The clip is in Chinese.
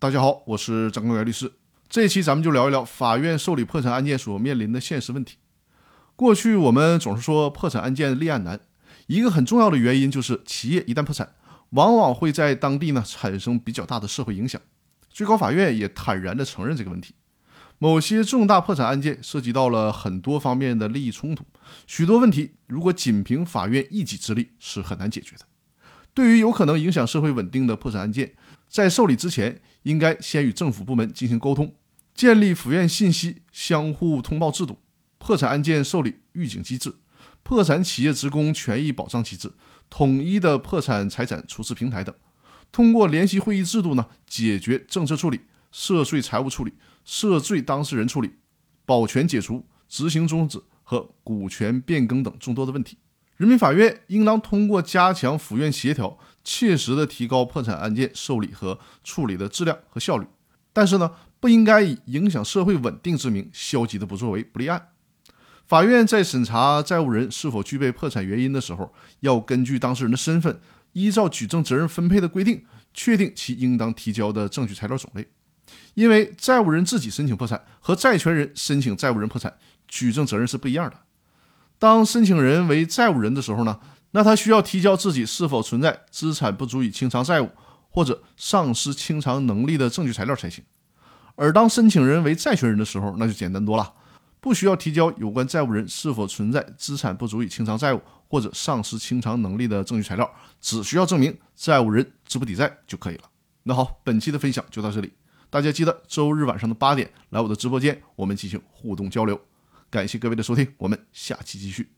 大家好，我是张根元律师。这期咱们就聊一聊法院受理破产案件所面临的现实问题。过去我们总是说破产案件立案难，一个很重要的原因就是企业一旦破产，往往会在当地呢产生比较大的社会影响。最高法院也坦然地承认这个问题。某些重大破产案件涉及到了很多方面的利益冲突，许多问题如果仅凭法院一己之力是很难解决的。对于有可能影响社会稳定的破产案件，在受理之前，应该先与政府部门进行沟通，建立府院信息相互通报制度、破产案件受理预警机制、破产企业职工权益保障机制、统一的破产财产处置平台等。通过联席会议制度呢，解决政策处理、涉税财务处理、涉罪当事人处理、保全解除、执行终止和股权变更等众多的问题。人民法院应当通过加强府院协调，切实的提高破产案件受理和处理的质量和效率。但是呢，不应该以影响社会稳定之名，消极的不作为、不立案。法院在审查债务人是否具备破产原因的时候，要根据当事人的身份，依照举证责任分配的规定，确定其应当提交的证据材料种类。因为债务人自己申请破产和债权人申请债务人破产，举证责任是不一样的。当申请人为债务人的时候呢，那他需要提交自己是否存在资产不足以清偿债务或者丧失清偿能力的证据材料才行。而当申请人为债权人的时候，那就简单多了，不需要提交有关债务人是否存在资产不足以清偿债务或者丧失清偿能力的证据材料，只需要证明债务人资不抵债就可以了。那好，本期的分享就到这里，大家记得周日晚上的八点来我的直播间，我们进行互动交流。感谢各位的收听，我们下期继续。